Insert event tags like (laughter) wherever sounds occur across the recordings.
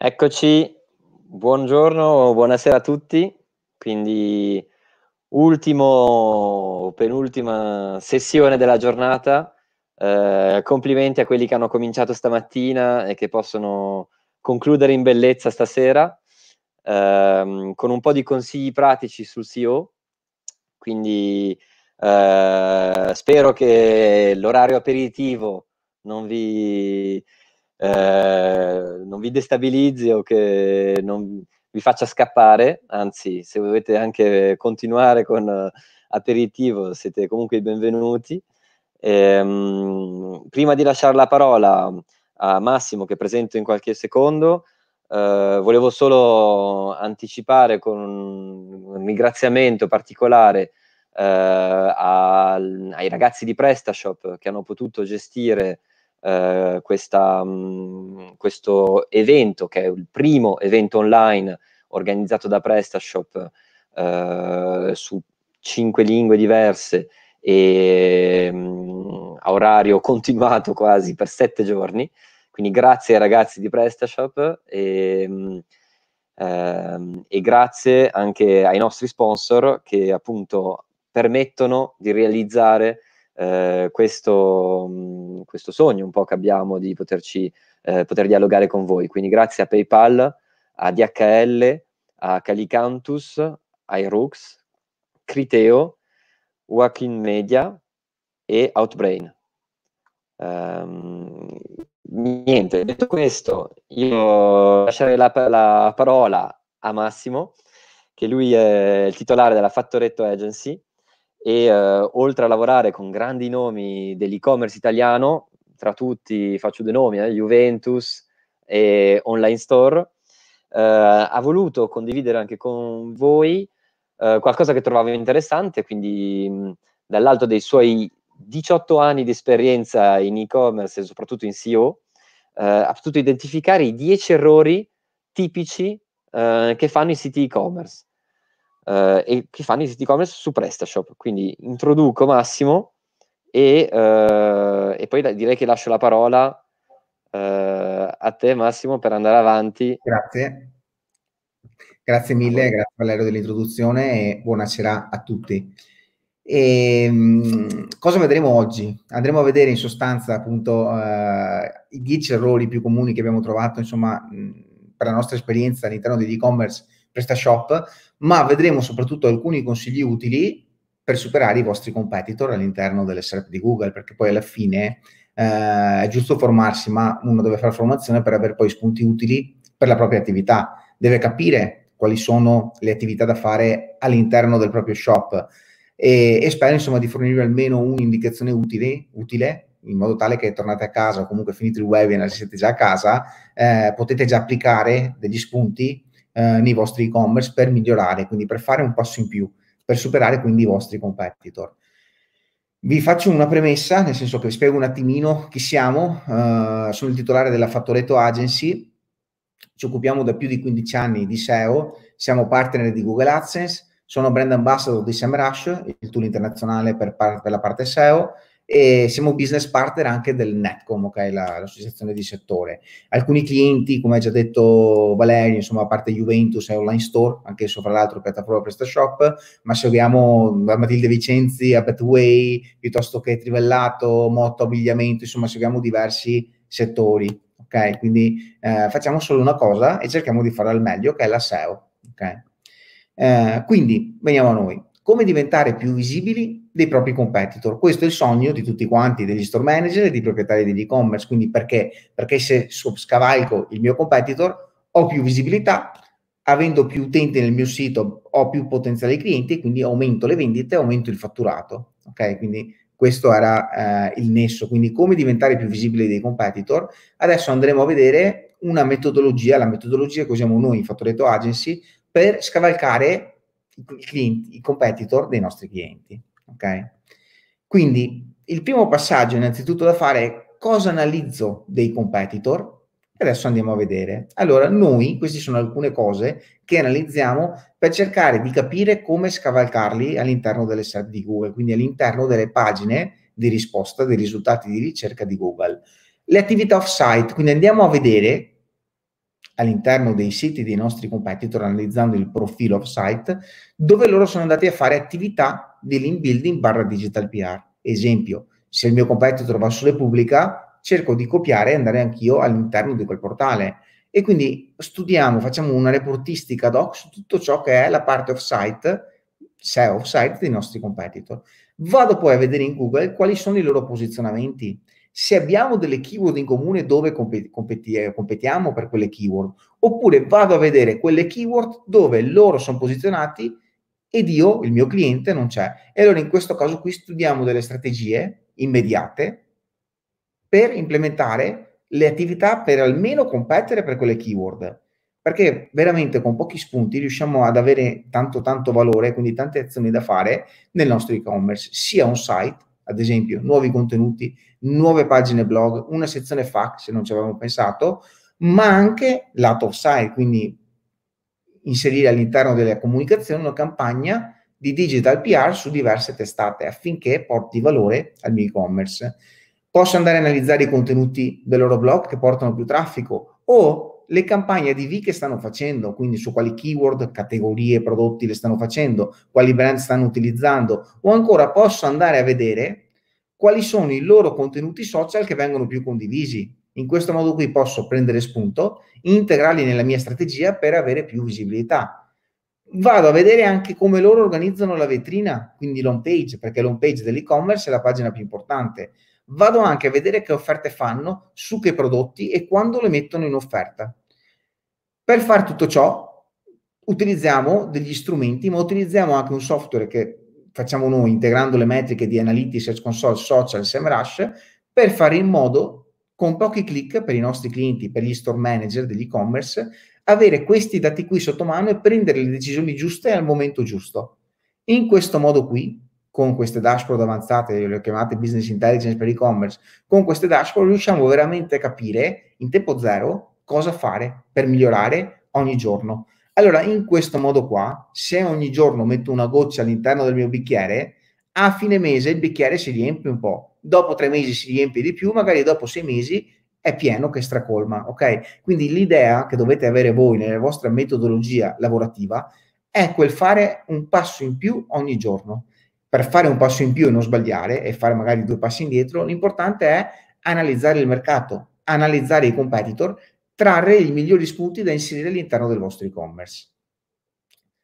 Eccoci, buongiorno, buonasera a tutti. Quindi ultimo, penultima sessione della giornata. Eh, complimenti a quelli che hanno cominciato stamattina e che possono concludere in bellezza stasera eh, con un po' di consigli pratici sul SEO. Quindi eh, spero che l'orario aperitivo non vi eh, non vi destabilizzi o che non vi faccia scappare, anzi se volete anche continuare con uh, aperitivo siete comunque benvenuti. Ehm, prima di lasciare la parola a Massimo che presento in qualche secondo, eh, volevo solo anticipare con un ringraziamento particolare eh, ai ragazzi di PrestaShop che hanno potuto gestire eh, questa, mh, mm, questo evento, che è il primo evento online organizzato da PrestaShop eh, su cinque lingue diverse e mh, mm, a orario (laughs) continuato quasi per sette giorni. Quindi grazie ai ragazzi di PrestaShop e, mh, mm, ehm, e grazie anche ai nostri sponsor che appunto permettono di realizzare eh, questo, mh, questo, sogno un po' che abbiamo di poterci, eh, poter dialogare con voi. Quindi grazie a PayPal, a DHL, a Calicantus, a Irux, Criteo, Joaquin Media e Outbrain. Um, niente, detto questo, io lascerei la, la parola a Massimo, che lui è il titolare della Fattoretto Agency, e uh, oltre a lavorare con grandi nomi dell'e-commerce italiano, tra tutti faccio due nomi, eh, Juventus e Online Store, uh, ha voluto condividere anche con voi uh, qualcosa che trovavo interessante, quindi mh, dall'alto dei suoi 18 anni di esperienza in e-commerce e soprattutto in SEO, ha potuto identificare i 10 errori tipici che fanno i siti e-commerce eh, e che fanno i siti e-commerce su PrestaShop. Quindi introduco Massimo e, eh, e poi direi che lascio la parola eh, a te Massimo per andare avanti. Grazie. Grazie mille, grazie Valerio dell'introduzione e buonasera a tutti. E, ehm, cosa vedremo oggi? Andremo a vedere in sostanza appunto uh, i 10 errori più comuni che abbiamo trovato insomma mh, per la nostra esperienza all'interno degli e-commerce PrestaShop, ma vedremo soprattutto alcuni consigli utili per superare i vostri competitor all'interno delle SERP di Google, perché poi alla fine eh, è giusto formarsi, ma uno deve fare formazione per avere poi spunti utili per la propria attività, deve capire quali sono le attività da fare all'interno del proprio shop. E, e spero insomma di fornirvi almeno un'indicazione utile, utile in modo tale che tornate a casa o comunque finito il webinar, se siete già a casa, eh, potete già applicare degli spunti eh, nei vostri e-commerce per migliorare, quindi per fare un passo in più, per superare quindi i vostri competitor. Vi faccio una premessa, nel senso che vi spiego un attimino chi siamo. Uh, sono il titolare della Fattoretto Agency, ci occupiamo da più di 15 anni di SEO, siamo partner di Google AdSense, sono brand ambassador di SEMrush, il tool internazionale per, par- per la parte SEO, e siamo business partner anche del Netcom, okay, la, l'associazione di settore. Alcuni clienti, come ha già detto Valerio, insomma, a parte Juventus e Online Store, anche esso fra l'altro piattaforma PrestaShop, ma seguiamo da Matilde Vicenzi a Betway, piuttosto che Trivellato, Motto, Abbigliamento, insomma, seguiamo diversi settori. Ok, quindi eh, facciamo solo una cosa e cerchiamo di farla al meglio, che è la SEO. Ok, eh, quindi veniamo a noi. Come diventare più visibili dei propri competitor. Questo è il sogno di tutti quanti, degli store manager e dei proprietari degli e-commerce. Quindi perché? Perché se scavalco il mio competitor ho più visibilità, avendo più utenti nel mio sito ho più potenziali clienti quindi aumento le vendite e aumento il fatturato. Ok? Quindi questo era eh, il nesso. Quindi come diventare più visibili dei competitor. Adesso andremo a vedere una metodologia, la metodologia che usiamo noi in Fattoretto Agency per scavalcare i, clienti, i competitor dei nostri clienti. Ok? Quindi il primo passaggio innanzitutto da fare è cosa analizzo dei competitor e adesso andiamo a vedere. Allora, noi, queste sono alcune cose che analizziamo per cercare di capire come scavalcarli all'interno delle SERP di Google, quindi all'interno delle pagine di risposta dei risultati di ricerca di Google. Le attività off-site, quindi andiamo a vedere all'interno dei siti dei nostri competitor analizzando il profilo off-site dove loro sono andati a fare attività di link building barra digital PR. Esempio, se il mio competitor va su Repubblica, cerco di copiare e andare anch'io all'interno di quel portale. E quindi studiamo, facciamo una reportistica ad hoc su tutto ciò che è la parte off-site, se è off-site dei nostri competitor. Vado poi a vedere in Google quali sono i loro posizionamenti se abbiamo delle keyword in comune dove competi- eh, competiamo per quelle keyword, oppure vado a vedere quelle keyword dove loro sono posizionati ed io, il mio cliente, non c'è. E allora in questo caso qui studiamo delle strategie immediate per implementare le attività per almeno competere per quelle keyword. Perché veramente con pochi spunti riusciamo ad avere tanto tanto valore, quindi tante azioni da fare nel nostro e-commerce, sia on site, ad esempio, nuovi contenuti, nuove pagine blog, una sezione FAQ se non ci avevamo pensato, ma anche lato offsite, quindi inserire all'interno della comunicazione una campagna di digital PR su diverse testate affinché porti valore al mio e-commerce. Posso andare a analizzare i contenuti del loro blog che portano più traffico o le campagne ADV che stanno facendo, quindi su quali keyword, categorie, prodotti le stanno facendo, quali brand stanno utilizzando, o ancora posso andare a vedere quali sono i loro contenuti social che vengono più condivisi. In questo modo qui posso prendere spunto, integrarli nella mia strategia per avere più visibilità. Vado a vedere anche come loro organizzano la vetrina, quindi l'home page, perché l'home page dell'e-commerce è la pagina più importante. Vado anche a vedere che offerte fanno, su che prodotti e quando le mettono in offerta. Per fare tutto ciò utilizziamo degli strumenti, ma utilizziamo anche un software che facciamo noi integrando le metriche di Analytics, Search Console, Social, SEMrush per fare in modo con pochi clic per i nostri clienti, per gli store manager degli e-commerce, avere questi dati qui sotto mano e prendere le decisioni giuste al momento giusto. In questo modo qui, con queste dashboard avanzate, le chiamate business intelligence per e-commerce, con queste dashboard riusciamo veramente a capire in tempo zero cosa fare per migliorare ogni giorno. Allora, in questo modo qua, se ogni giorno metto una goccia all'interno del mio bicchiere, a fine mese il bicchiere si riempie un po', dopo tre mesi si riempie di più, magari dopo sei mesi è pieno che stracolma, ok? Quindi l'idea che dovete avere voi nella vostra metodologia lavorativa è quel fare un passo in più ogni giorno. Per fare un passo in più e non sbagliare e fare magari due passi indietro, l'importante è analizzare il mercato, analizzare i competitor trarre i migliori spunti da inserire all'interno del vostro e-commerce.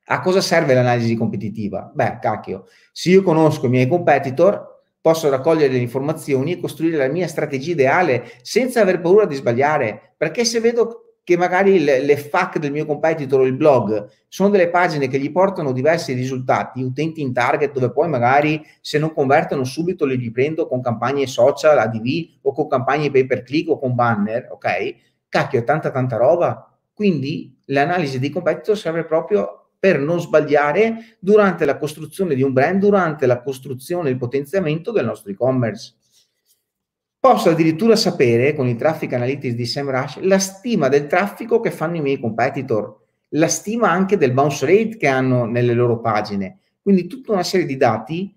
A cosa serve l'analisi competitiva? Beh, cacchio, se io conosco i miei competitor, posso raccogliere le informazioni e costruire la mia strategia ideale senza aver paura di sbagliare, perché se vedo che magari le, le FAQ del mio competitor o il blog sono delle pagine che gli portano diversi risultati, utenti in target dove poi magari se non convertono subito li riprendo con campagne social, ADV o con campagne pay per click o con banner, ok? cacchio, è tanta tanta roba. Quindi l'analisi dei competitor serve proprio per non sbagliare durante la costruzione di un brand, durante la costruzione e il potenziamento del nostro e-commerce. Posso addirittura sapere con i traffic analytics di SEMrush la stima del traffico che fanno i miei competitor, la stima anche del bounce rate che hanno nelle loro pagine. Quindi tutta una serie di dati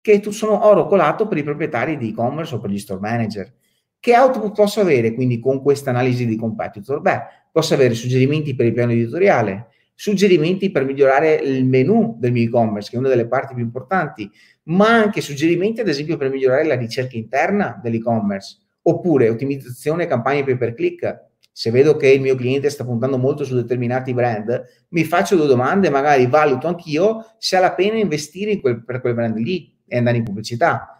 che sono oro colato per i proprietari di e-commerce o per gli store manager. Che output posso avere quindi con questa analisi di competitor? Beh, posso avere suggerimenti per il piano editoriale, suggerimenti per migliorare il menu del mio e-commerce, che è una delle parti più importanti, ma anche suggerimenti, ad esempio, per migliorare la ricerca interna dell'e-commerce, oppure ottimizzazione campagne pay per click. Se vedo che il mio cliente sta puntando molto su determinati brand, mi faccio due domande, magari valuto anch'io se ha la pena investire quel, per quel brand lì e andare in pubblicità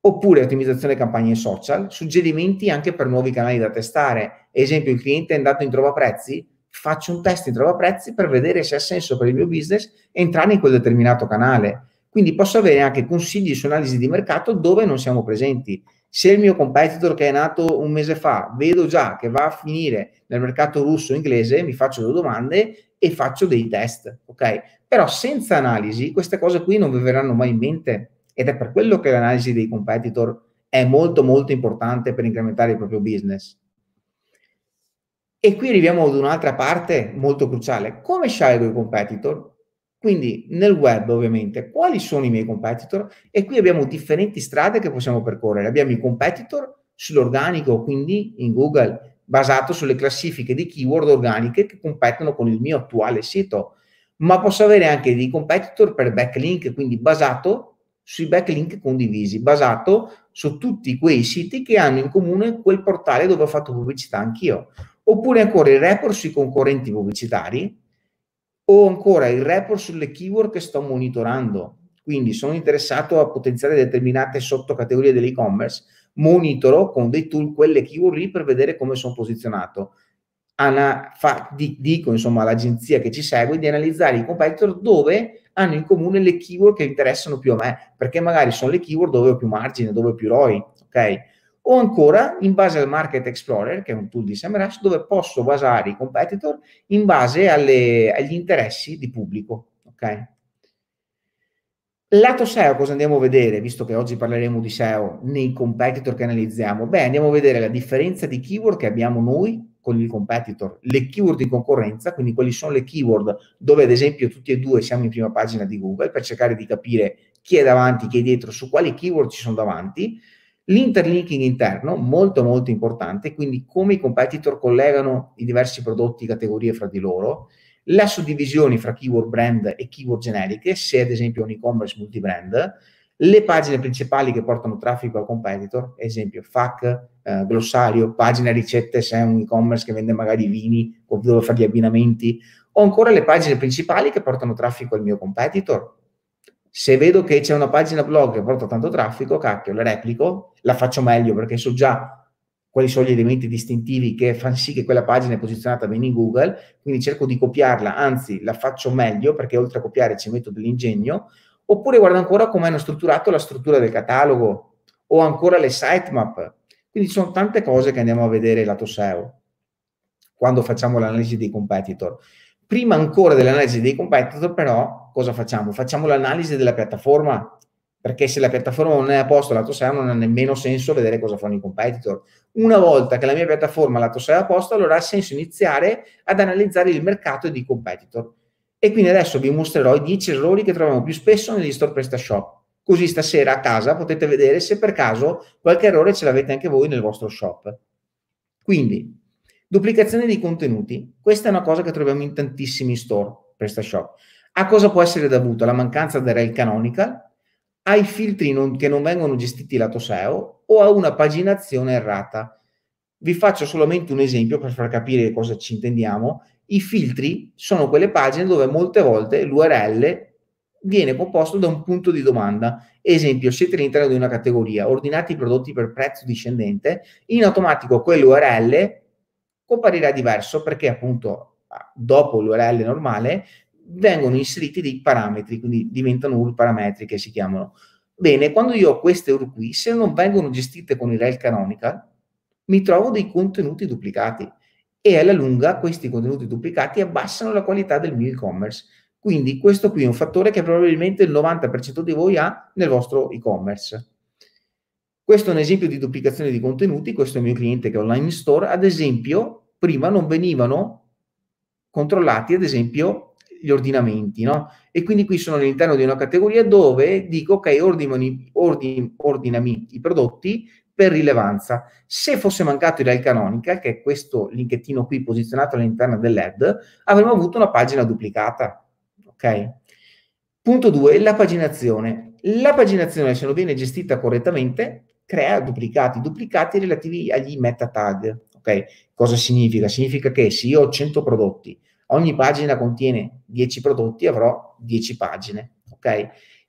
oppure ottimizzazione campagne social, suggerimenti anche per nuovi canali da testare. Esempio, il cliente è andato in trova prezzi, faccio un test in trova prezzi per vedere se ha senso per il mio business entrare in quel determinato canale. Quindi posso avere anche consigli su analisi di mercato dove non siamo presenti. Se il mio competitor che è nato un mese fa vedo già che va a finire nel mercato russo o inglese, mi faccio due domande e faccio dei test, ok? Però senza analisi queste cose qui non vi verranno mai in mente ed è per quello che l'analisi dei competitor è molto molto importante per incrementare il proprio business. E qui arriviamo ad un'altra parte molto cruciale. Come scelgo i competitor? Quindi nel web ovviamente quali sono i miei competitor? E qui abbiamo differenti strade che possiamo percorrere. Abbiamo i competitor sull'organico, quindi in Google, basato sulle classifiche di keyword organiche che competono con il mio attuale sito, ma posso avere anche dei competitor per backlink, quindi basato sui backlink condivisi, basato su tutti quei siti che hanno in comune quel portale dove ho fatto pubblicità anch'io. Oppure ancora il report sui concorrenti pubblicitari o ancora il report sulle keyword che sto monitorando. Quindi sono interessato a potenziare determinate sottocategorie dell'e-commerce, monitoro con dei tool quelle keyword lì per vedere come sono posizionato. Ana, fa, di, dico insomma all'agenzia che ci segue di analizzare i competitor dove hanno in comune le keyword che interessano più a me, perché magari sono le keyword dove ho più margine, dove ho più ROI, ok? O ancora in base al Market Explorer, che è un tool di SEMrush, dove posso basare i competitor in base alle, agli interessi di pubblico, ok? Lato SEO cosa andiamo a vedere, visto che oggi parleremo di SEO nei competitor che analizziamo? Beh, andiamo a vedere la differenza di keyword che abbiamo noi con il competitor, le keyword di concorrenza, quindi quali sono le keyword dove ad esempio tutti e due siamo in prima pagina di Google per cercare di capire chi è davanti, chi è dietro, su quali keyword ci sono davanti. L'interlinking interno, molto molto importante, quindi come i competitor collegano i diversi prodotti, categorie fra di loro, la suddivisione fra keyword brand e keyword generiche, se ad esempio un e-commerce multibrand, le pagine principali che portano traffico al competitor, esempio FAC, eh, glossario, pagina ricette se è un e-commerce che vende magari vini o dove fare gli abbinamenti, o ancora le pagine principali che portano traffico al mio competitor. Se vedo che c'è una pagina blog che porta tanto traffico, cacchio, la replico, la faccio meglio perché so già quali sono gli elementi distintivi che fanno sì che quella pagina è posizionata bene in Google, quindi cerco di copiarla, anzi la faccio meglio perché oltre a copiare ci metto dell'ingegno, Oppure guarda ancora come hanno strutturato la struttura del catalogo o ancora le sitemap. Quindi ci sono tante cose che andiamo a vedere lato SEO quando facciamo l'analisi dei competitor. Prima ancora dell'analisi dei competitor, però, cosa facciamo? Facciamo l'analisi della piattaforma, perché se la piattaforma non è a posto lato SEO non ha nemmeno senso vedere cosa fanno i competitor. Una volta che la mia piattaforma lato SEO è a posto, allora ha senso iniziare ad analizzare il mercato dei competitor. E quindi adesso vi mostrerò i 10 errori che troviamo più spesso negli store PrestaShop. Così stasera a casa potete vedere se per caso qualche errore ce l'avete anche voi nel vostro shop. Quindi, duplicazione dei contenuti. Questa è una cosa che troviamo in tantissimi store PrestaShop. A cosa può essere dovuto? La mancanza del rel canonical, ai filtri non, che non vengono gestiti lato SEO o a una paginazione errata. Vi faccio solamente un esempio per far capire cosa ci intendiamo i filtri sono quelle pagine dove molte volte l'URL viene composto da un punto di domanda. Esempio, siete all'interno di una categoria, ordinate i prodotti per prezzo discendente, in automatico quell'URL comparirà diverso perché appunto dopo l'URL normale vengono inseriti dei parametri, quindi diventano URL parametriche si chiamano. Bene, quando io ho queste URL qui, se non vengono gestite con il rel canonical, mi trovo dei contenuti duplicati e alla lunga questi contenuti duplicati abbassano la qualità del mio e-commerce. Quindi questo qui è un fattore che probabilmente il 90% di voi ha nel vostro e-commerce. Questo è un esempio di duplicazione di contenuti, questo è il mio cliente che è online store, ad esempio prima non venivano controllati ad esempio gli ordinamenti, no? E quindi qui sono all'interno di una categoria dove dico ok, ordinami, ordin, ordinami i prodotti per rilevanza. Se fosse mancato il canonical, che è questo linkettino qui posizionato all'interno dell'head, avremmo avuto una pagina duplicata. Ok? Punto 2, la paginazione. La paginazione, se non viene gestita correttamente, crea duplicati, duplicati relativi agli meta tag. Ok? Cosa significa? Significa che se io ho 100 prodotti, ogni pagina contiene 10 prodotti, avrò 10 pagine. Ok?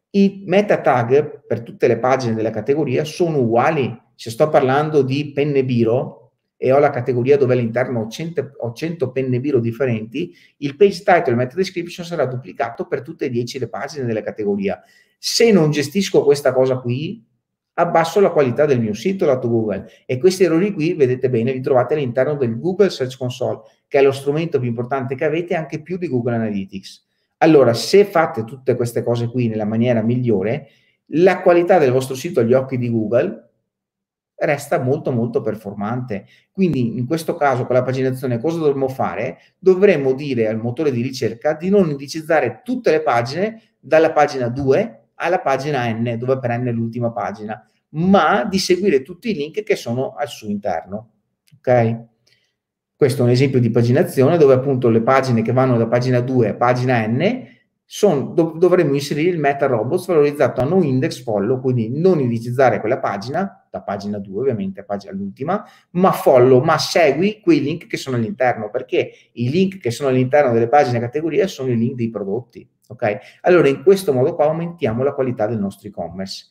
I meta tag per tutte le pagine della categoria sono uguali se sto parlando di penne biro e ho la categoria dove all'interno ho 100, ho 100 penne biro differenti, il page title e il meta description sarà duplicato per tutte e 10 le pagine della categoria. Se non gestisco questa cosa qui, abbasso la qualità del mio sito lato Google e questi errori qui, vedete bene, li trovate all'interno del Google Search Console, che è lo strumento più importante che avete anche più di Google Analytics. Allora, se fate tutte queste cose qui nella maniera migliore, la qualità del vostro sito agli occhi di Google resta molto molto performante. Quindi in questo caso con la paginazione cosa dovremmo fare? Dovremmo dire al motore di ricerca di non indicizzare tutte le pagine dalla pagina 2 alla pagina n, dove per n è l'ultima pagina, ma di seguire tutti i link che sono al suo interno. Ok? Questo è un esempio di paginazione dove appunto le pagine che vanno da pagina 2 a pagina n son, dov- dovremmo inserire il meta robots valorizzato a no index follow, quindi non indicizzare quella pagina, da pagina 2 ovviamente a pagina all'ultima, ma follow, ma segui quei link che sono all'interno, perché i link che sono all'interno delle pagine categoria sono i link dei prodotti. Ok? Allora in questo modo qua aumentiamo la qualità del nostro e-commerce.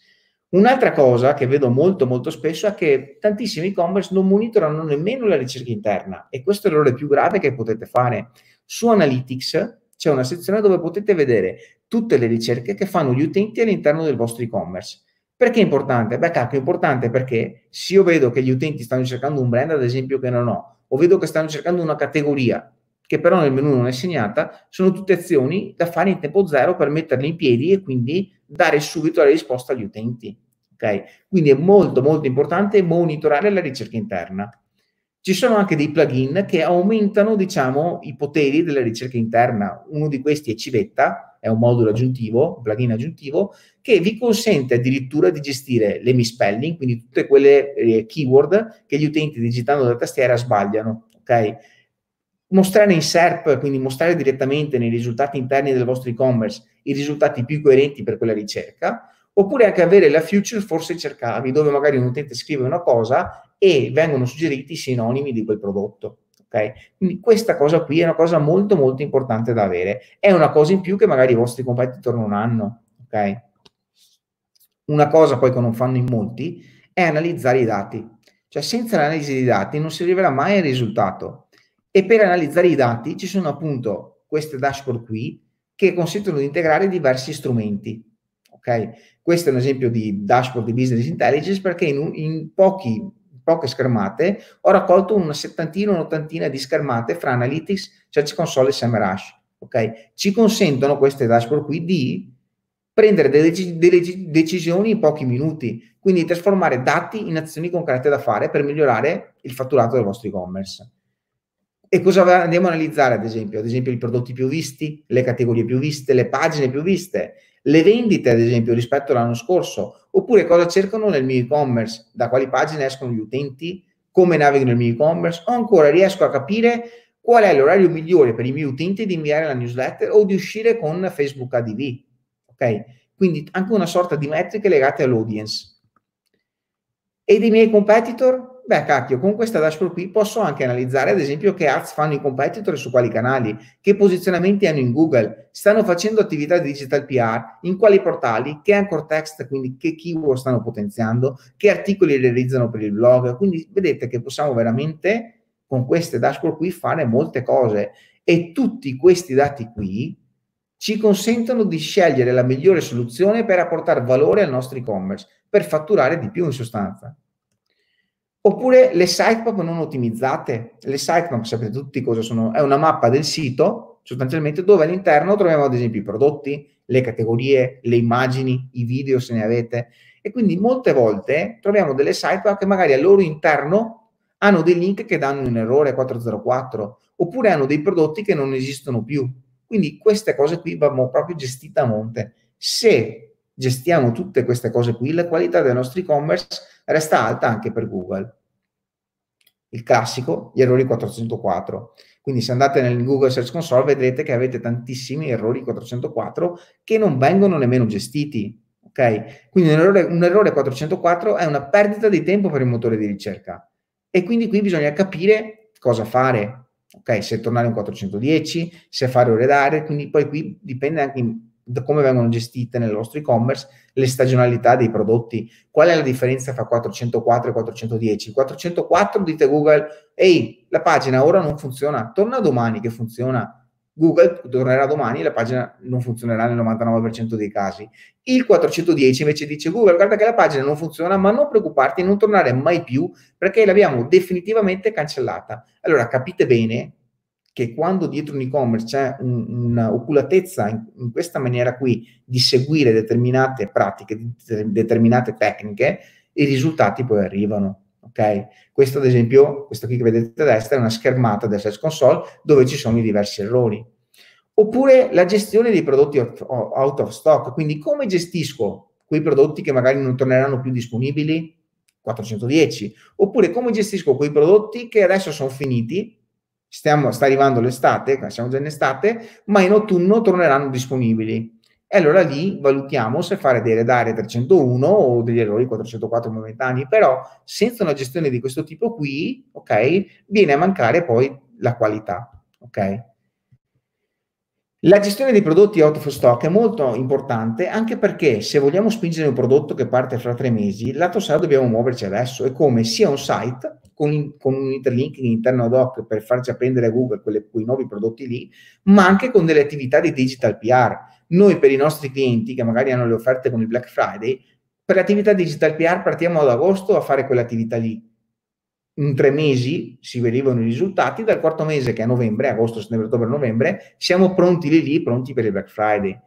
Un'altra cosa che vedo molto molto spesso è che tantissimi e-commerce non monitorano nemmeno la ricerca interna e questo è l'errore più grave che potete fare. Su Analytics c'è una sezione dove potete vedere tutte le ricerche che fanno gli utenti all'interno del vostro e-commerce. Perché è importante? Beh, cacchio, è importante perché se io vedo che gli utenti stanno cercando un brand, ad esempio, che non ho, o vedo che stanno cercando una categoria che però nel menu non è segnata, sono tutte azioni da fare in tempo zero per metterle in piedi e quindi dare subito la risposta agli utenti. Okay? Quindi è molto molto importante monitorare la ricerca interna. Ci sono anche dei plugin che aumentano, diciamo, i poteri della ricerca interna. Uno di questi è Civetta, è un modulo aggiuntivo, un plugin aggiuntivo, che vi consente addirittura di gestire le misspelling, quindi tutte quelle eh, keyword che gli utenti digitando la tastiera sbagliano. Okay? Mostrare in SERP, quindi mostrare direttamente nei risultati interni del vostro e-commerce i risultati più coerenti per quella ricerca, oppure anche avere la future forse cercavi, dove magari un utente scrive una cosa e vengono suggeriti i sinonimi di quel prodotto. Okay? Quindi questa cosa qui è una cosa molto molto importante da avere. È una cosa in più che magari i vostri competitor non hanno. Okay? Una cosa poi che non fanno in molti è analizzare i dati. Cioè senza l'analisi dei dati non si arriverà mai al risultato. E per analizzare i dati ci sono appunto queste dashboard qui che consentono di integrare diversi strumenti. Ok? Questo è un esempio di dashboard di business intelligence perché in, in pochi, poche schermate ho raccolto una settantina, un'ottantina di schermate fra Analytics, Search Console e SEMrush. Ok? Ci consentono queste dashboard qui di prendere delle, delle decisioni in pochi minuti, quindi trasformare dati in azioni concrete da fare per migliorare il fatturato del vostro e-commerce. E cosa andiamo a analizzare, ad esempio? Ad esempio, i prodotti più visti, le categorie più viste, le pagine più viste, le vendite, ad esempio, rispetto all'anno scorso, oppure cosa cercano nel mio e-commerce, da quali pagine escono gli utenti, come navigano nel mio e-commerce, o ancora riesco a capire qual è l'orario migliore per i miei utenti di inviare la newsletter o di uscire con Facebook ADV. Ok? Quindi anche una sorta di metriche legate all'audience. E dei miei competitor? Beh, cacchio, con questa dashboard qui posso anche analizzare, ad esempio, che ads fanno i competitor su quali canali, che posizionamenti hanno in Google, stanno facendo attività di digital PR, in quali portali, che anchor text, quindi che keyword stanno potenziando, che articoli realizzano per il blog. Quindi vedete che possiamo veramente con queste dashboard qui fare molte cose e tutti questi dati qui ci consentono di scegliere la migliore soluzione per apportare valore al nostro e-commerce, per fatturare di più in sostanza. Oppure le sitemap non ottimizzate. Le sitemap, sapete tutti cosa sono, è una mappa del sito, sostanzialmente, dove all'interno troviamo ad esempio i prodotti, le categorie, le immagini, i video se ne avete. E quindi molte volte troviamo delle sitemap che magari al loro interno hanno dei link che danno un errore 404, oppure hanno dei prodotti che non esistono più. Quindi queste cose qui vanno proprio gestite a monte. Se gestiamo tutte queste cose qui, la qualità del nostro e-commerce resta alta anche per Google il classico, gli errori 404. Quindi se andate nel Google Search Console vedrete che avete tantissimi errori 404 che non vengono nemmeno gestiti. Ok? Quindi un errore, un errore 404 è una perdita di tempo per il motore di ricerca. E quindi qui bisogna capire cosa fare. Ok? Se tornare un 410, se fare ore d'aria, quindi poi qui dipende anche in da come vengono gestite nel vostro e-commerce le stagionalità dei prodotti. Qual è la differenza tra 404 e 410? 404 dite Google, ehi, la pagina ora non funziona, torna domani che funziona. Google tornerà domani, la pagina non funzionerà nel 99% dei casi. Il 410 invece dice Google, guarda che la pagina non funziona, ma non preoccuparti, non tornare mai più perché l'abbiamo definitivamente cancellata. Allora capite bene che quando dietro un e-commerce c'è un, un'oculatezza in, in, questa maniera qui di seguire determinate pratiche, determinate tecniche, i risultati poi arrivano. Ok? Questo ad esempio, questo qui che vedete a destra è una schermata del Search Console dove ci sono i diversi errori. Oppure la gestione dei prodotti out of stock, quindi come gestisco quei prodotti che magari non torneranno più disponibili? 410. Oppure come gestisco quei prodotti che adesso sono finiti stiamo, sta arrivando l'estate, siamo già in estate, ma in autunno torneranno disponibili. E allora lì valutiamo se fare dei redare 301 o degli errori 404 momentanei, però senza una gestione di questo tipo qui, ok, viene a mancare poi la qualità, ok? La gestione dei prodotti out of stock è molto importante anche perché se vogliamo spingere un prodotto che parte fra tre mesi, lato SEO dobbiamo muoverci adesso. È come sia un site con, con un interlinking interno ad hoc per farci apprendere a Google quelle, quei nuovi prodotti lì, ma anche con delle attività di digital PR. Noi per i nostri clienti che magari hanno le offerte con il Black Friday, per l'attività digital PR partiamo ad agosto a fare quell'attività lì in tre mesi si vedevano i risultati, dal quarto mese che è novembre, agosto, settembre, ottobre, novembre, siamo pronti lì lì, pronti per il Black Friday.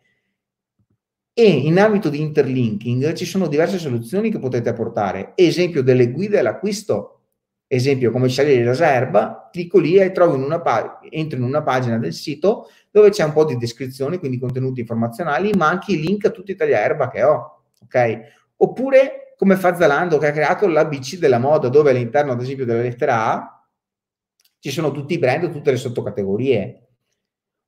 E in ambito di interlinking ci sono diverse soluzioni che potete apportare. Esempio delle guide all'acquisto, esempio come scegliere la riserva, clicco lì e in pa- entro in una pagina del sito dove c'è un po' di descrizione, quindi contenuti informazionali, ma anche i link a tutti i tagliaerba che ho. Ok? Oppure come fa Zalando che ha creato l'ABC della moda, dove all'interno, ad esempio, della lettera A ci sono tutti i brand, tutte le sottocategorie.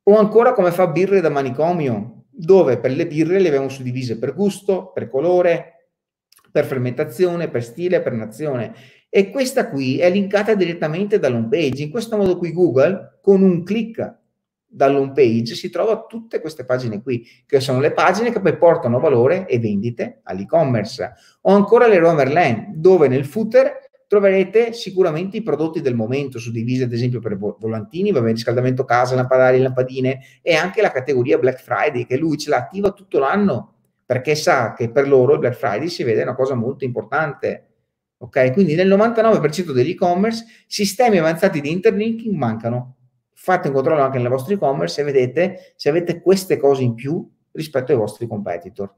O ancora come fa Birre da manicomio, dove per le birre le abbiamo suddivise per gusto, per colore, per fermentazione, per stile, per nazione. E questa qui è linkata direttamente dall'home page. In questo modo qui Google, con un clic dall'home page si trova tutte queste pagine qui, che sono le pagine che poi portano valore e vendite all'e-commerce. O ancora le Rover Land, dove nel footer troverete sicuramente i prodotti del momento, suddivisi ad esempio per volantini, va bene, riscaldamento casa, lampadari, lampadine, e anche la categoria Black Friday, che lui ce la attiva tutto l'anno, perché sa che per loro il Black Friday si vede una cosa molto importante. Ok, quindi nel 99% degli e-commerce sistemi avanzati di interlinking mancano fate un controllo anche nel vostro e-commerce e vedete se avete queste cose in più rispetto ai vostri competitor.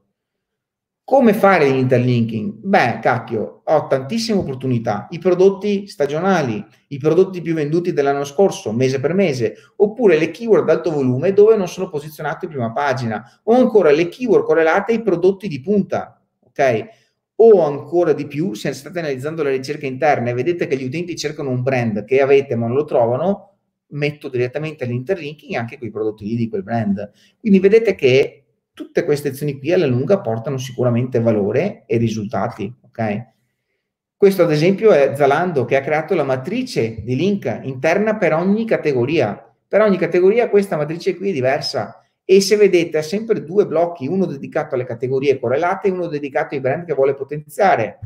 Come fare l'interlinking? Beh, cacchio, ho tantissime opportunità. I prodotti stagionali, i prodotti più venduti dell'anno scorso, mese per mese, oppure le keyword alto volume dove non sono posizionati in prima pagina, o ancora le keyword correlate ai prodotti di punta, ok? O ancora di più, se state analizzando la ricerca interna e vedete che gli utenti cercano un brand che avete ma non lo trovano, metto direttamente l'interlinking anche quei prodotti lì di quel brand. Quindi vedete che tutte queste azioni qui alla lunga portano sicuramente valore e risultati, ok? Questo ad esempio è Zalando che ha creato la matrice di link interna per ogni categoria. Per ogni categoria questa matrice qui è diversa e se vedete ha sempre due blocchi, uno dedicato alle categorie correlate e uno dedicato ai brand che vuole potenziare.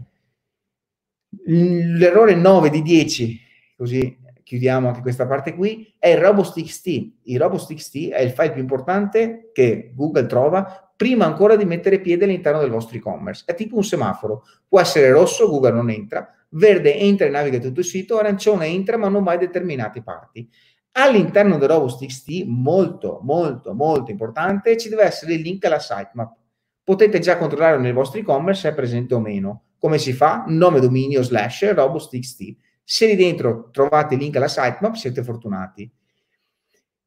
L'errore 9 di 10, così chiudiamo anche questa parte qui, è il RobustXT. Il RobustXT è il file più importante che Google trova prima ancora di mettere piede all'interno del vostro e-commerce. È tipo un semaforo. Può essere rosso, Google non entra, verde entra e naviga tutto il sito, arancione entra ma non mai determinate parti. All'interno del RobustXT, molto, molto, molto importante, ci deve essere il link alla sitemap. Potete già controllare nel vostro e-commerce se è presente o meno. Come si fa? Nome dominio slash RobustXT se lì dentro trovate il link alla sitemap, siete fortunati.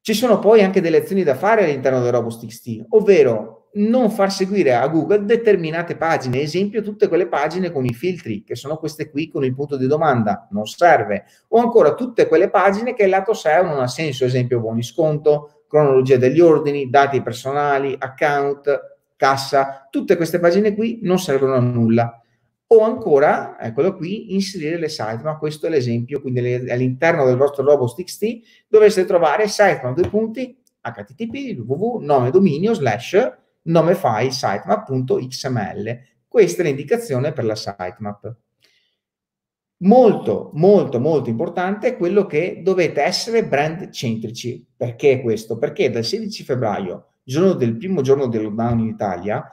Ci sono poi anche delle azioni da fare all'interno del RobustXT, ovvero non far seguire a Google determinate pagine, esempio tutte quelle pagine con i filtri, che sono queste qui con il punto di domanda, non serve, o ancora tutte quelle pagine che il lato SEO non ha senso, esempio buoni sconto, cronologia degli ordini, dati personali, account, cassa, tutte queste pagine qui non servono a nulla o ancora, eccolo qui, inserire le sitemap. Questo è l'esempio, quindi all'interno del vostro Robust XT dovreste trovare sitemap, due punti, http www nome dominio slash nome file sitemap.xml. Questa è l'indicazione per la sitemap. Molto, molto, molto importante è quello che dovete essere brand centrici. Perché questo? Perché dal 16 febbraio, giorno del primo giorno del lockdown in Italia,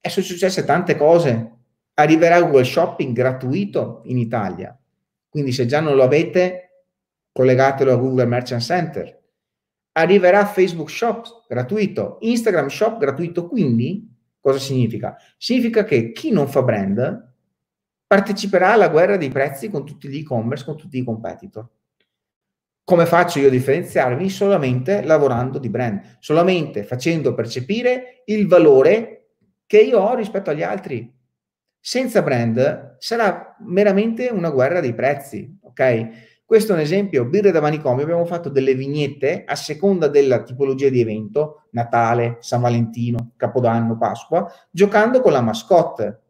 sono successe tante cose arriverà Google Shopping gratuito in Italia. Quindi se già non lo avete, collegatelo a Google Merchant Center. Arriverà Facebook Shop gratuito, Instagram Shop gratuito. Quindi cosa significa? Significa che chi non fa brand parteciperà alla guerra dei prezzi con tutti gli e-commerce, con tutti i competitor. Come faccio io a differenziarmi? Solamente lavorando di brand, solamente facendo percepire il valore che io ho rispetto agli altri. Senza brand sarà meramente una guerra dei prezzi, ok? Questo è un esempio, birre da manicomio, abbiamo fatto delle vignette a seconda della tipologia di evento, Natale, San Valentino, Capodanno, Pasqua, giocando con la mascotte.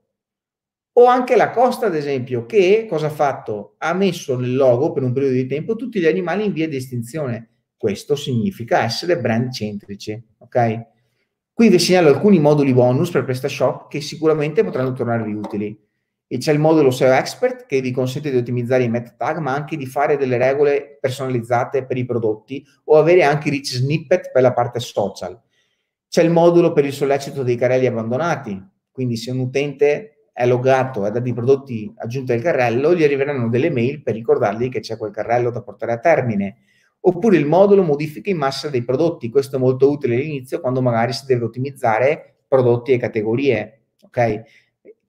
O anche la Costa, ad esempio, che cosa ha fatto? Ha messo nel logo per un periodo di tempo tutti gli animali in via di estinzione. Questo significa essere brand centrici, ok? Qui vi segnalo alcuni moduli bonus per PrestaShop che sicuramente potranno tornarvi utili. E c'è il modulo SEO Expert che vi consente di ottimizzare i meta tag, ma anche di fare delle regole personalizzate per i prodotti o avere anche rich snippet per la parte social. C'è il modulo per il sollecito dei carrelli abbandonati, quindi se un utente è logato e ha dei prodotti aggiunti al carrello, gli arriveranno delle mail per ricordargli che c'è quel carrello da portare a termine. Oppure il modulo modifica in massa dei prodotti, questo è molto utile all'inizio quando magari si deve ottimizzare prodotti e categorie, ok?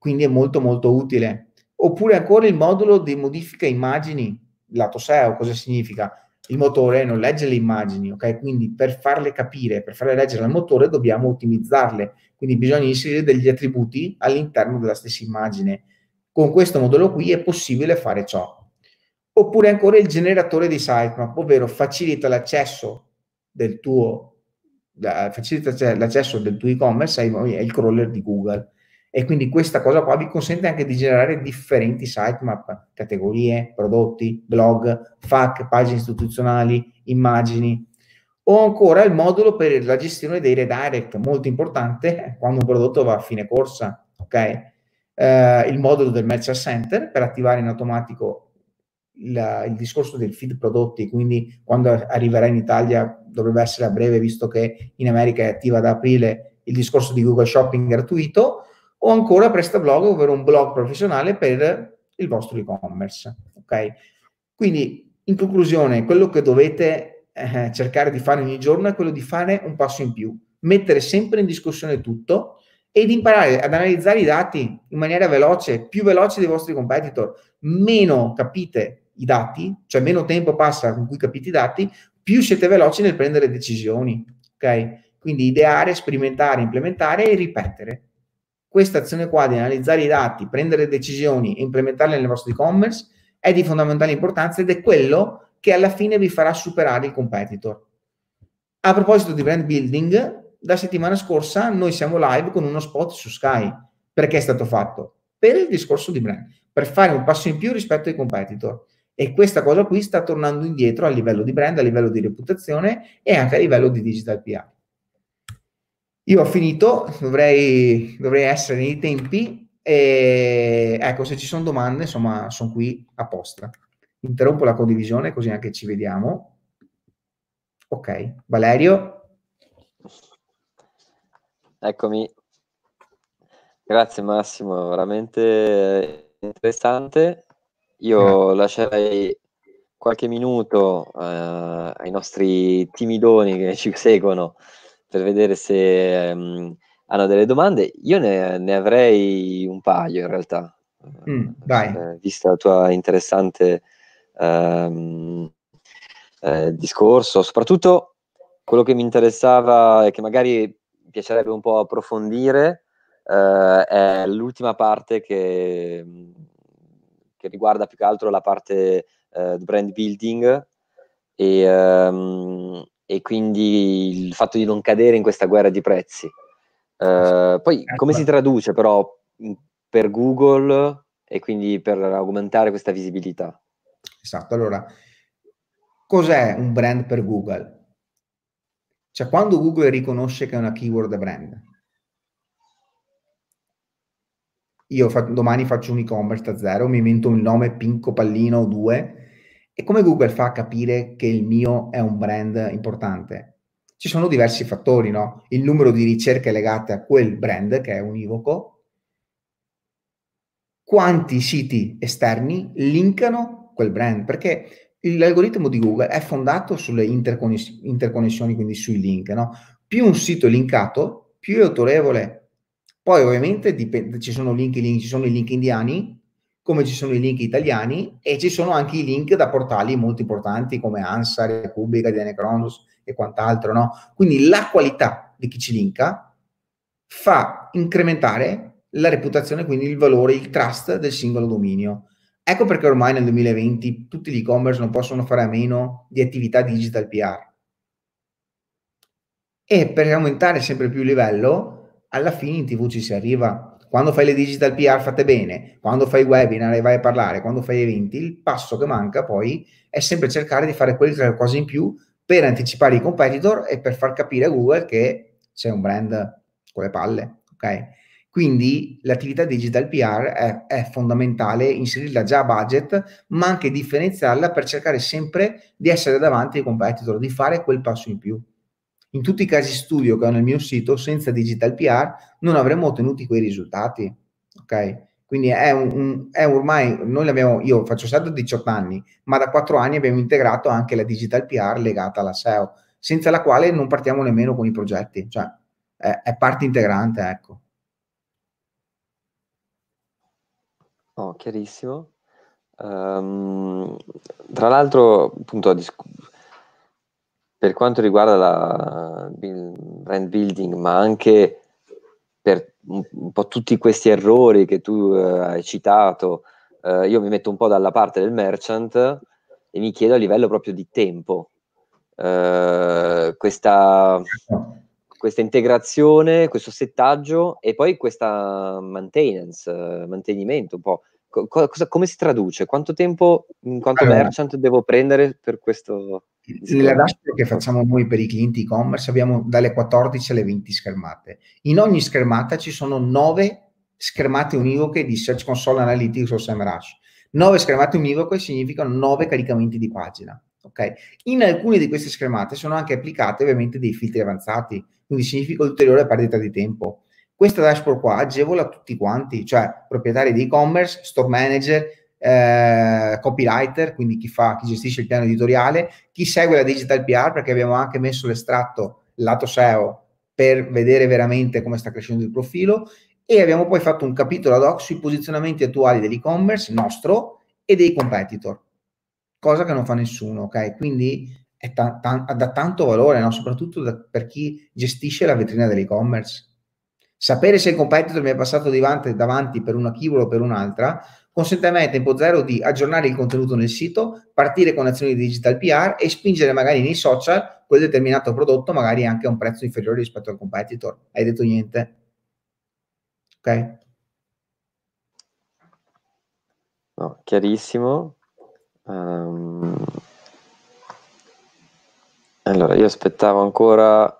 Quindi è molto molto utile. Oppure ancora il modulo di modifica immagini, lato SEO, cosa significa? Il motore non legge le immagini, ok? Quindi per farle capire, per farle leggere al motore dobbiamo ottimizzarle, quindi bisogna inserire degli attributi all'interno della stessa immagine. Con questo modulo qui è possibile fare ciò. Oppure ancora il generatore di sitemap, ovvero facilita l'accesso del tuo, facilita l'accesso del tuo e-commerce ai crawler di Google e quindi questa cosa qua vi consente anche di generare differenti sitemap, categorie, prodotti, blog, FAQ, pagine istituzionali, immagini o ancora il modulo per la gestione dei redirect, molto importante quando un prodotto va a fine corsa, ok? Eh, il modulo del Merchant Center per attivare in automatico il, il, discorso del feed prodotti, quindi quando arriverà in Italia dovrebbe essere a breve, visto che in America è attiva da aprile il discorso di Google Shopping gratuito, o ancora PrestaBlog, ovvero un blog professionale per il vostro e-commerce. Ok? Quindi, in conclusione, quello che dovete eh, cercare di fare ogni giorno è quello di fare un passo in più, mettere sempre in discussione tutto ed imparare ad analizzare i dati in maniera veloce, più veloce dei vostri competitor. Meno capite i dati, cioè meno tempo passa con cui capite i dati, più siete veloci nel prendere decisioni. Ok? Quindi ideare, sperimentare, implementare e ripetere questa azione qua di analizzare i dati, prendere decisioni e implementarle nel vostro e-commerce è di fondamentale importanza ed è quello che alla fine vi farà superare il competitor. A proposito di brand building, la settimana scorsa noi siamo live con uno spot su Sky. Perché è stato fatto? Per il discorso di brand, per fare un passo in più rispetto ai competitor. E questa cosa qui sta tornando indietro a livello di brand, a livello di reputazione e anche a livello di digital PR. Io ho finito, dovrei, dovrei essere nei tempi e ecco, se ci sono domande, insomma, sono qui apposta. Interrompo la condivisione così anche ci vediamo. Ok, Valerio. Eccomi. Grazie Massimo, veramente interessante. Io lascerei qualche minuto eh, ai nostri timidoni che ci seguono per vedere se um, hanno delle domande. Io ne, ne, avrei un paio in realtà, mm, eh, vista la tua interessante um, eh, discorso, soprattutto quello che mi interessava e che magari piacerebbe un po' approfondire eh, è l'ultima parte che, che, riguarda più che altro la parte eh, brand building e, um, e quindi il fatto di non cadere in questa guerra di prezzi. Uh, poi ecco. come si traduce però per Google e quindi per aumentare questa visibilità? Esatto, allora cos'è un brand per Google? Cioè quando Google riconosce che è una keyword brand, io fa- domani faccio un e-commerce da zero, mi invento un nome Pinco Pallino 2 e come Google fa a capire che il mio è un brand importante? Ci sono diversi fattori, no? Il numero di ricerche legate a quel brand che è univoco, quanti siti esterni linkano quel brand, perché l'algoritmo di Google è fondato sulle interconness- interconnessioni, quindi sui link, no? Più un sito è linkato, più è autorevole. Poi ovviamente dipende, ci sono link, link, ci sono i link indiani, come ci sono i link italiani e ci sono anche i link da portali molto importanti come ANSA, Repubblica, DNA Cronos e quant'altro, no? Quindi la qualità di chi ci linka fa incrementare la reputazione, quindi il valore, il trust del singolo dominio. Ecco perché ormai nel 2020 tutti gli e-commerce non possono fare a meno di attività digital PR. E per aumentare sempre più il livello, alla fine in TV ci si arriva. Quando fai le digital PR fatte bene, quando fai webinar e vai a parlare, quando fai eventi, il passo che manca poi è sempre cercare di fare quelle cose in più per anticipare i competitor e per far capire a Google che sei un brand con le palle, ok? Quindi l'attività digital PR è, è, fondamentale inserirla già a budget, ma anche differenziarla per cercare sempre di essere davanti ai competitor, di fare quel passo in più. In tutti i casi studio che ho nel mio sito, senza digital PR, non avremmo ottenuto quei risultati. Ok? Quindi è, un, è ormai, noi l'abbiamo, io faccio SEO da 18 anni, ma da 4 anni abbiamo integrato anche la digital PR legata alla SEO, senza la quale non partiamo nemmeno con i progetti, cioè è, è parte integrante, ecco. Oh, chiarissimo. Um, tra l'altro, appunto, per quanto riguarda la brand building, ma anche per un po' tutti questi errori che tu uh, hai citato, uh, io mi metto un po' dalla parte del merchant e mi chiedo a livello proprio di tempo. Uh, questa questa integrazione, questo settaggio e poi questa maintenance, mantenimento un po'. Co- cosa, come si traduce? Quanto tempo, in quanto allora, merchant, devo prendere per questo? Nella dashboard che facciamo noi per i clienti e-commerce abbiamo dalle 14 alle 20 schermate. In ogni schermata ci sono 9 schermate univoche di Search Console Analytics o SEMrush. 9 schermate univoche significano 9 caricamenti di pagina. Okay? In alcune di queste schermate sono anche applicate ovviamente dei filtri avanzati, quindi significa ulteriore perdita di tempo. Questa dashboard qua agevola tutti quanti, cioè proprietari di e-commerce, store manager, eh, copywriter, quindi chi fa, chi gestisce il piano editoriale, chi segue la digital PR, perché abbiamo anche messo l'estratto lato SEO per vedere veramente come sta crescendo il profilo e abbiamo poi fatto un capitolo ad hoc sui posizionamenti attuali dell'e-commerce nostro e dei competitor, cosa che non fa nessuno, ok? Quindi è ta- ta- dà tanto valore, no? soprattutto da- per chi gestisce la vetrina dell'e-commerce. Sapere se il competitor mi è passato davanti, davanti per una keyword o per un'altra consente a me tempo zero di aggiornare il contenuto nel sito, partire con azioni di digital PR e spingere magari nei social quel determinato prodotto magari anche a un prezzo inferiore rispetto al competitor. Hai detto niente? Ok? No, chiarissimo. Um, allora, io aspettavo ancora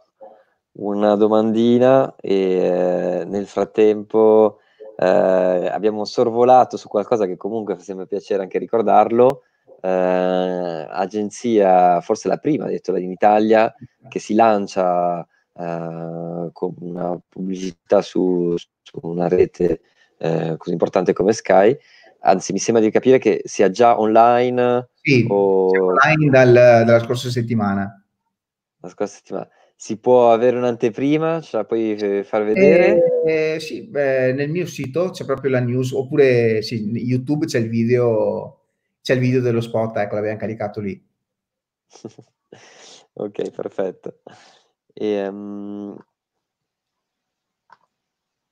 una domandina e eh, nel frattempo eh, abbiamo sorvolato su qualcosa che comunque fa sempre piacere anche ricordarlo. Eh, agenzia, forse la prima, detto in Italia, che si lancia eh, con una pubblicità su, su una rete eh, così importante come Sky. Anzi, mi sembra di capire che sia già online. Sì, o... online dal, dalla scorsa settimana la scorsa settimana. Si può avere un'anteprima? Ce la puoi eh, far vedere? Eh, sì, beh, nel mio sito c'è proprio la news, oppure sì, YouTube c'è il video, c'è il video dello spot, ecco, l'abbiamo caricato lì. (laughs) ok, perfetto. E, um,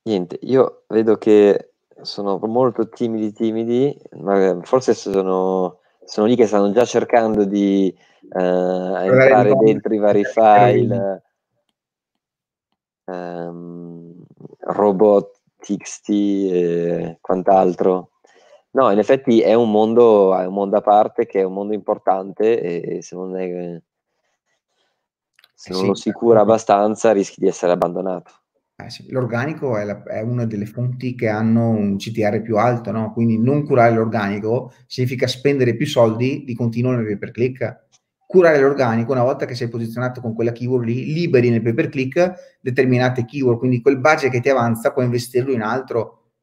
niente, io vedo che sono molto timidi, timidi, ma forse sono, sono lì che stanno già cercando di uh, entrare dentro i vari file, um, robot, TXT e quant'altro. No, in effetti è un mondo, è un mondo a parte che è un mondo importante e se non, è, se non sì, lo si cura abbastanza rischi di essere abbandonato. Eh l'organico è, la, è, una delle fonti che hanno un CTR più alto, no? quindi non curare l'organico significa spendere più soldi di continuo nel pay per click curare l'organico, una volta che sei posizionato con quella keyword lì, liberi nel pay per click determinate keyword, quindi quel budget che ti avanza puoi investirlo in altro,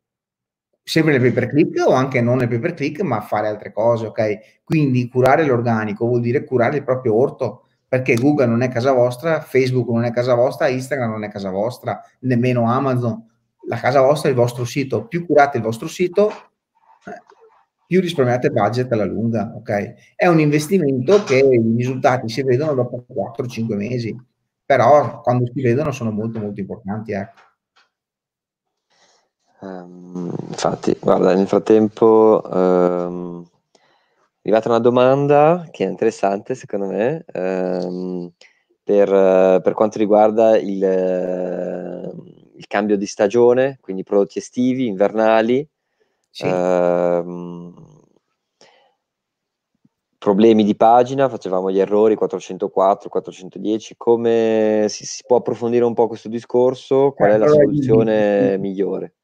sempre nel pay per click o anche non nel pay per click, ma fare altre cose, ok? Quindi curare l'organico vuol dire curare il proprio orto, perché Google non è casa vostra, Facebook non è casa vostra, Instagram non è casa vostra, nemmeno Amazon. La casa vostra è il vostro sito. Più curate il vostro sito, più risparmiate budget alla lunga, ok? È un investimento che i risultati si vedono dopo 4-5 mesi, però quando si vedono sono molto molto importanti, ecco. Um, infatti, guarda, nel frattempo um, arrivata una domanda che è interessante secondo me um, per, per, quanto riguarda il, il, cambio di stagione, quindi prodotti estivi, invernali. Sì. problemi di pagina, facevamo gli errori 404, 410, come si, si può approfondire un po' questo discorso? Qual è la soluzione migliore?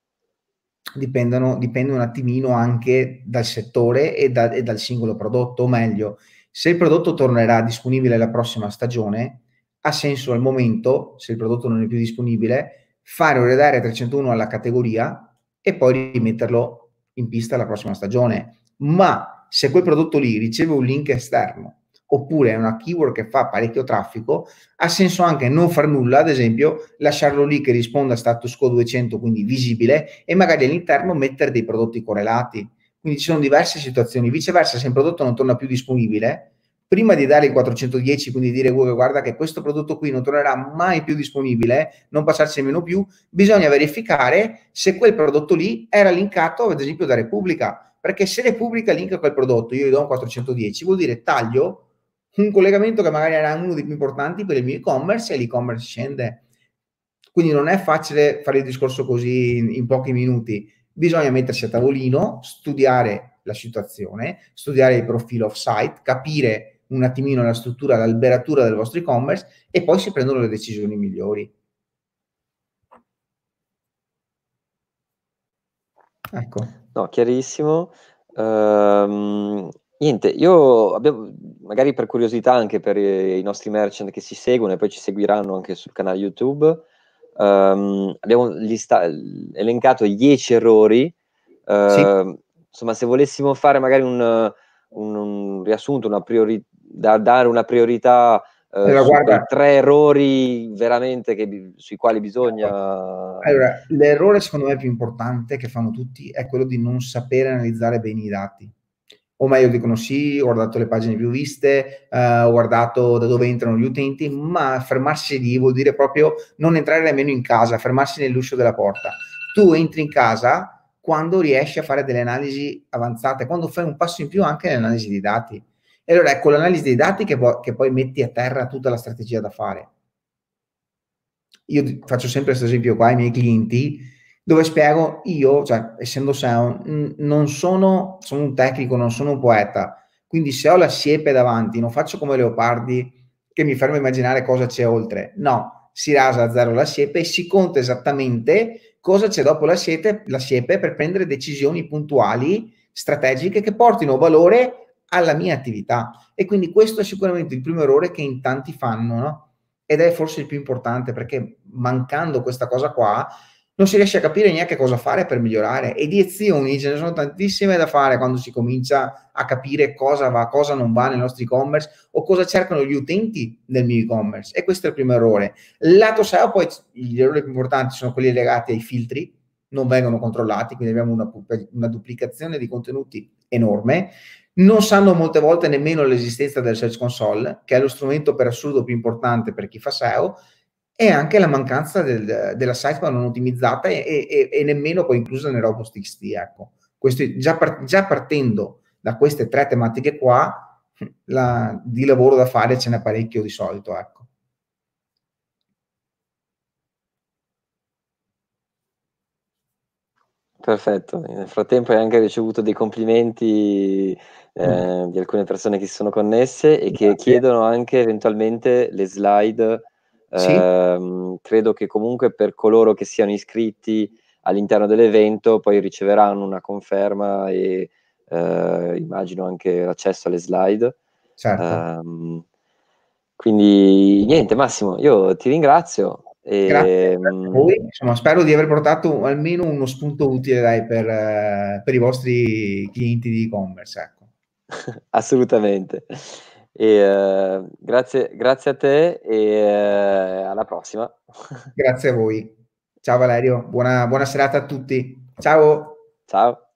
Dipendono, dipende un attimino anche dal settore e, da, e, dal singolo prodotto, o meglio, se il prodotto tornerà disponibile la prossima stagione, ha senso al momento, se il prodotto non è più disponibile, fare un redire 301 alla categoria e poi rimetterlo in pista la prossima stagione. Ma se quel prodotto lì riceve un link esterno oppure è una keyword che fa parecchio traffico, ha senso anche non far nulla, ad esempio lasciarlo lì che risponda a status quo 200, quindi visibile, e magari all'interno mettere dei prodotti correlati. Quindi ci sono diverse situazioni. Viceversa, se il prodotto non torna più disponibile, prima di dare il 410, quindi dire Google guarda che questo prodotto qui non tornerà mai più disponibile, non passarci nemmeno più, bisogna verificare se quel prodotto lì era linkato ad esempio da Repubblica, perché se Repubblica linka quel prodotto, io gli do un 410, vuol dire taglio un collegamento che magari era uno dei più importanti per il mio e-commerce e l'e-commerce scende. Quindi non è facile fare il discorso così in, in pochi minuti. Bisogna mettersi a tavolino, studiare la situazione, studiare il profilo off-site, capire un attimino la struttura, l'alberatura del vostro e-commerce e poi si prendono le decisioni migliori. Ecco. No, chiarissimo. Um, Niente, io abbiamo, magari per curiosità anche per i, i nostri merchant che si seguono e poi ci seguiranno anche sul canale YouTube, um, abbiamo lista- elencato 10 errori. Uh, sì. Ehm, insomma, se volessimo fare magari un, un, un riassunto, una priori- da dare una priorità allora, guarda, tre errori veramente che, sui quali bisogna... Allora, l'errore secondo me più importante che fanno tutti è quello di non sapere analizzare bene i dati o meglio dicono sì, ho guardato le pagine più viste, eh, ho guardato da dove entrano gli utenti, ma fermarsi lì vuol dire proprio non entrare nemmeno in casa, fermarsi nell'uscio della porta. Tu entri in casa quando riesci a fare delle analisi avanzate, quando fai un passo in più anche nell'analisi dei dati. E allora è con l'analisi dei dati che, che poi metti a terra tutta la strategia da fare. Io faccio sempre questo esempio qua ai miei clienti, dove spiego io, cioè essendo SEO, non sono, sono un tecnico, non sono un poeta, quindi se ho la siepe davanti, non faccio come Leopardi che mi fermo a immaginare cosa c'è oltre, no, si rasa a zero la siepe e si conta esattamente cosa c'è dopo la siepe, la siepe per prendere decisioni puntuali, strategiche che portino valore alla mia attività. E quindi questo è sicuramente il primo errore che in tanti fanno, no? Ed è forse il più importante perché mancando questa cosa qua non si riesce a capire neanche cosa fare per migliorare. E di azioni ce ne sono tantissime da fare quando si comincia a capire cosa va, cosa non va nel nostro e-commerce o cosa cercano gli utenti del mio e-commerce. E questo è il primo errore. Lato SEO, poi gli errori più importanti sono quelli legati ai filtri, non vengono controllati, quindi abbiamo una, una duplicazione di contenuti enorme. Non sanno molte volte nemmeno l'esistenza del Search Console, che è lo strumento per assurdo più importante per chi fa SEO, e anche la mancanza del, della sidebar non ottimizzata e, e, e, nemmeno poi inclusa nel robust XT. Ecco. Questo, già, par- già, partendo da queste tre tematiche qua, la, di lavoro da fare ce n'è parecchio di solito. Ecco. Perfetto, nel frattempo hai anche ricevuto dei complimenti eh, mm. di alcune persone che si sono connesse e che Grazie. chiedono anche eventualmente le slide sì. Eh, credo che comunque per coloro che siano iscritti all'interno dell'evento poi riceveranno una conferma e eh, immagino anche l'accesso alle slide. Certo. Eh, quindi niente Massimo, io ti ringrazio. E, Grazie voi, insomma, spero di aver portato almeno uno spunto utile dai, per, uh, per, i vostri clienti di e-commerce. Ecco. (laughs) Assolutamente. E, uh, grazie, grazie a te e uh, alla prossima. Grazie a voi. Ciao Valerio, buona, buona serata a tutti. Ciao. Ciao.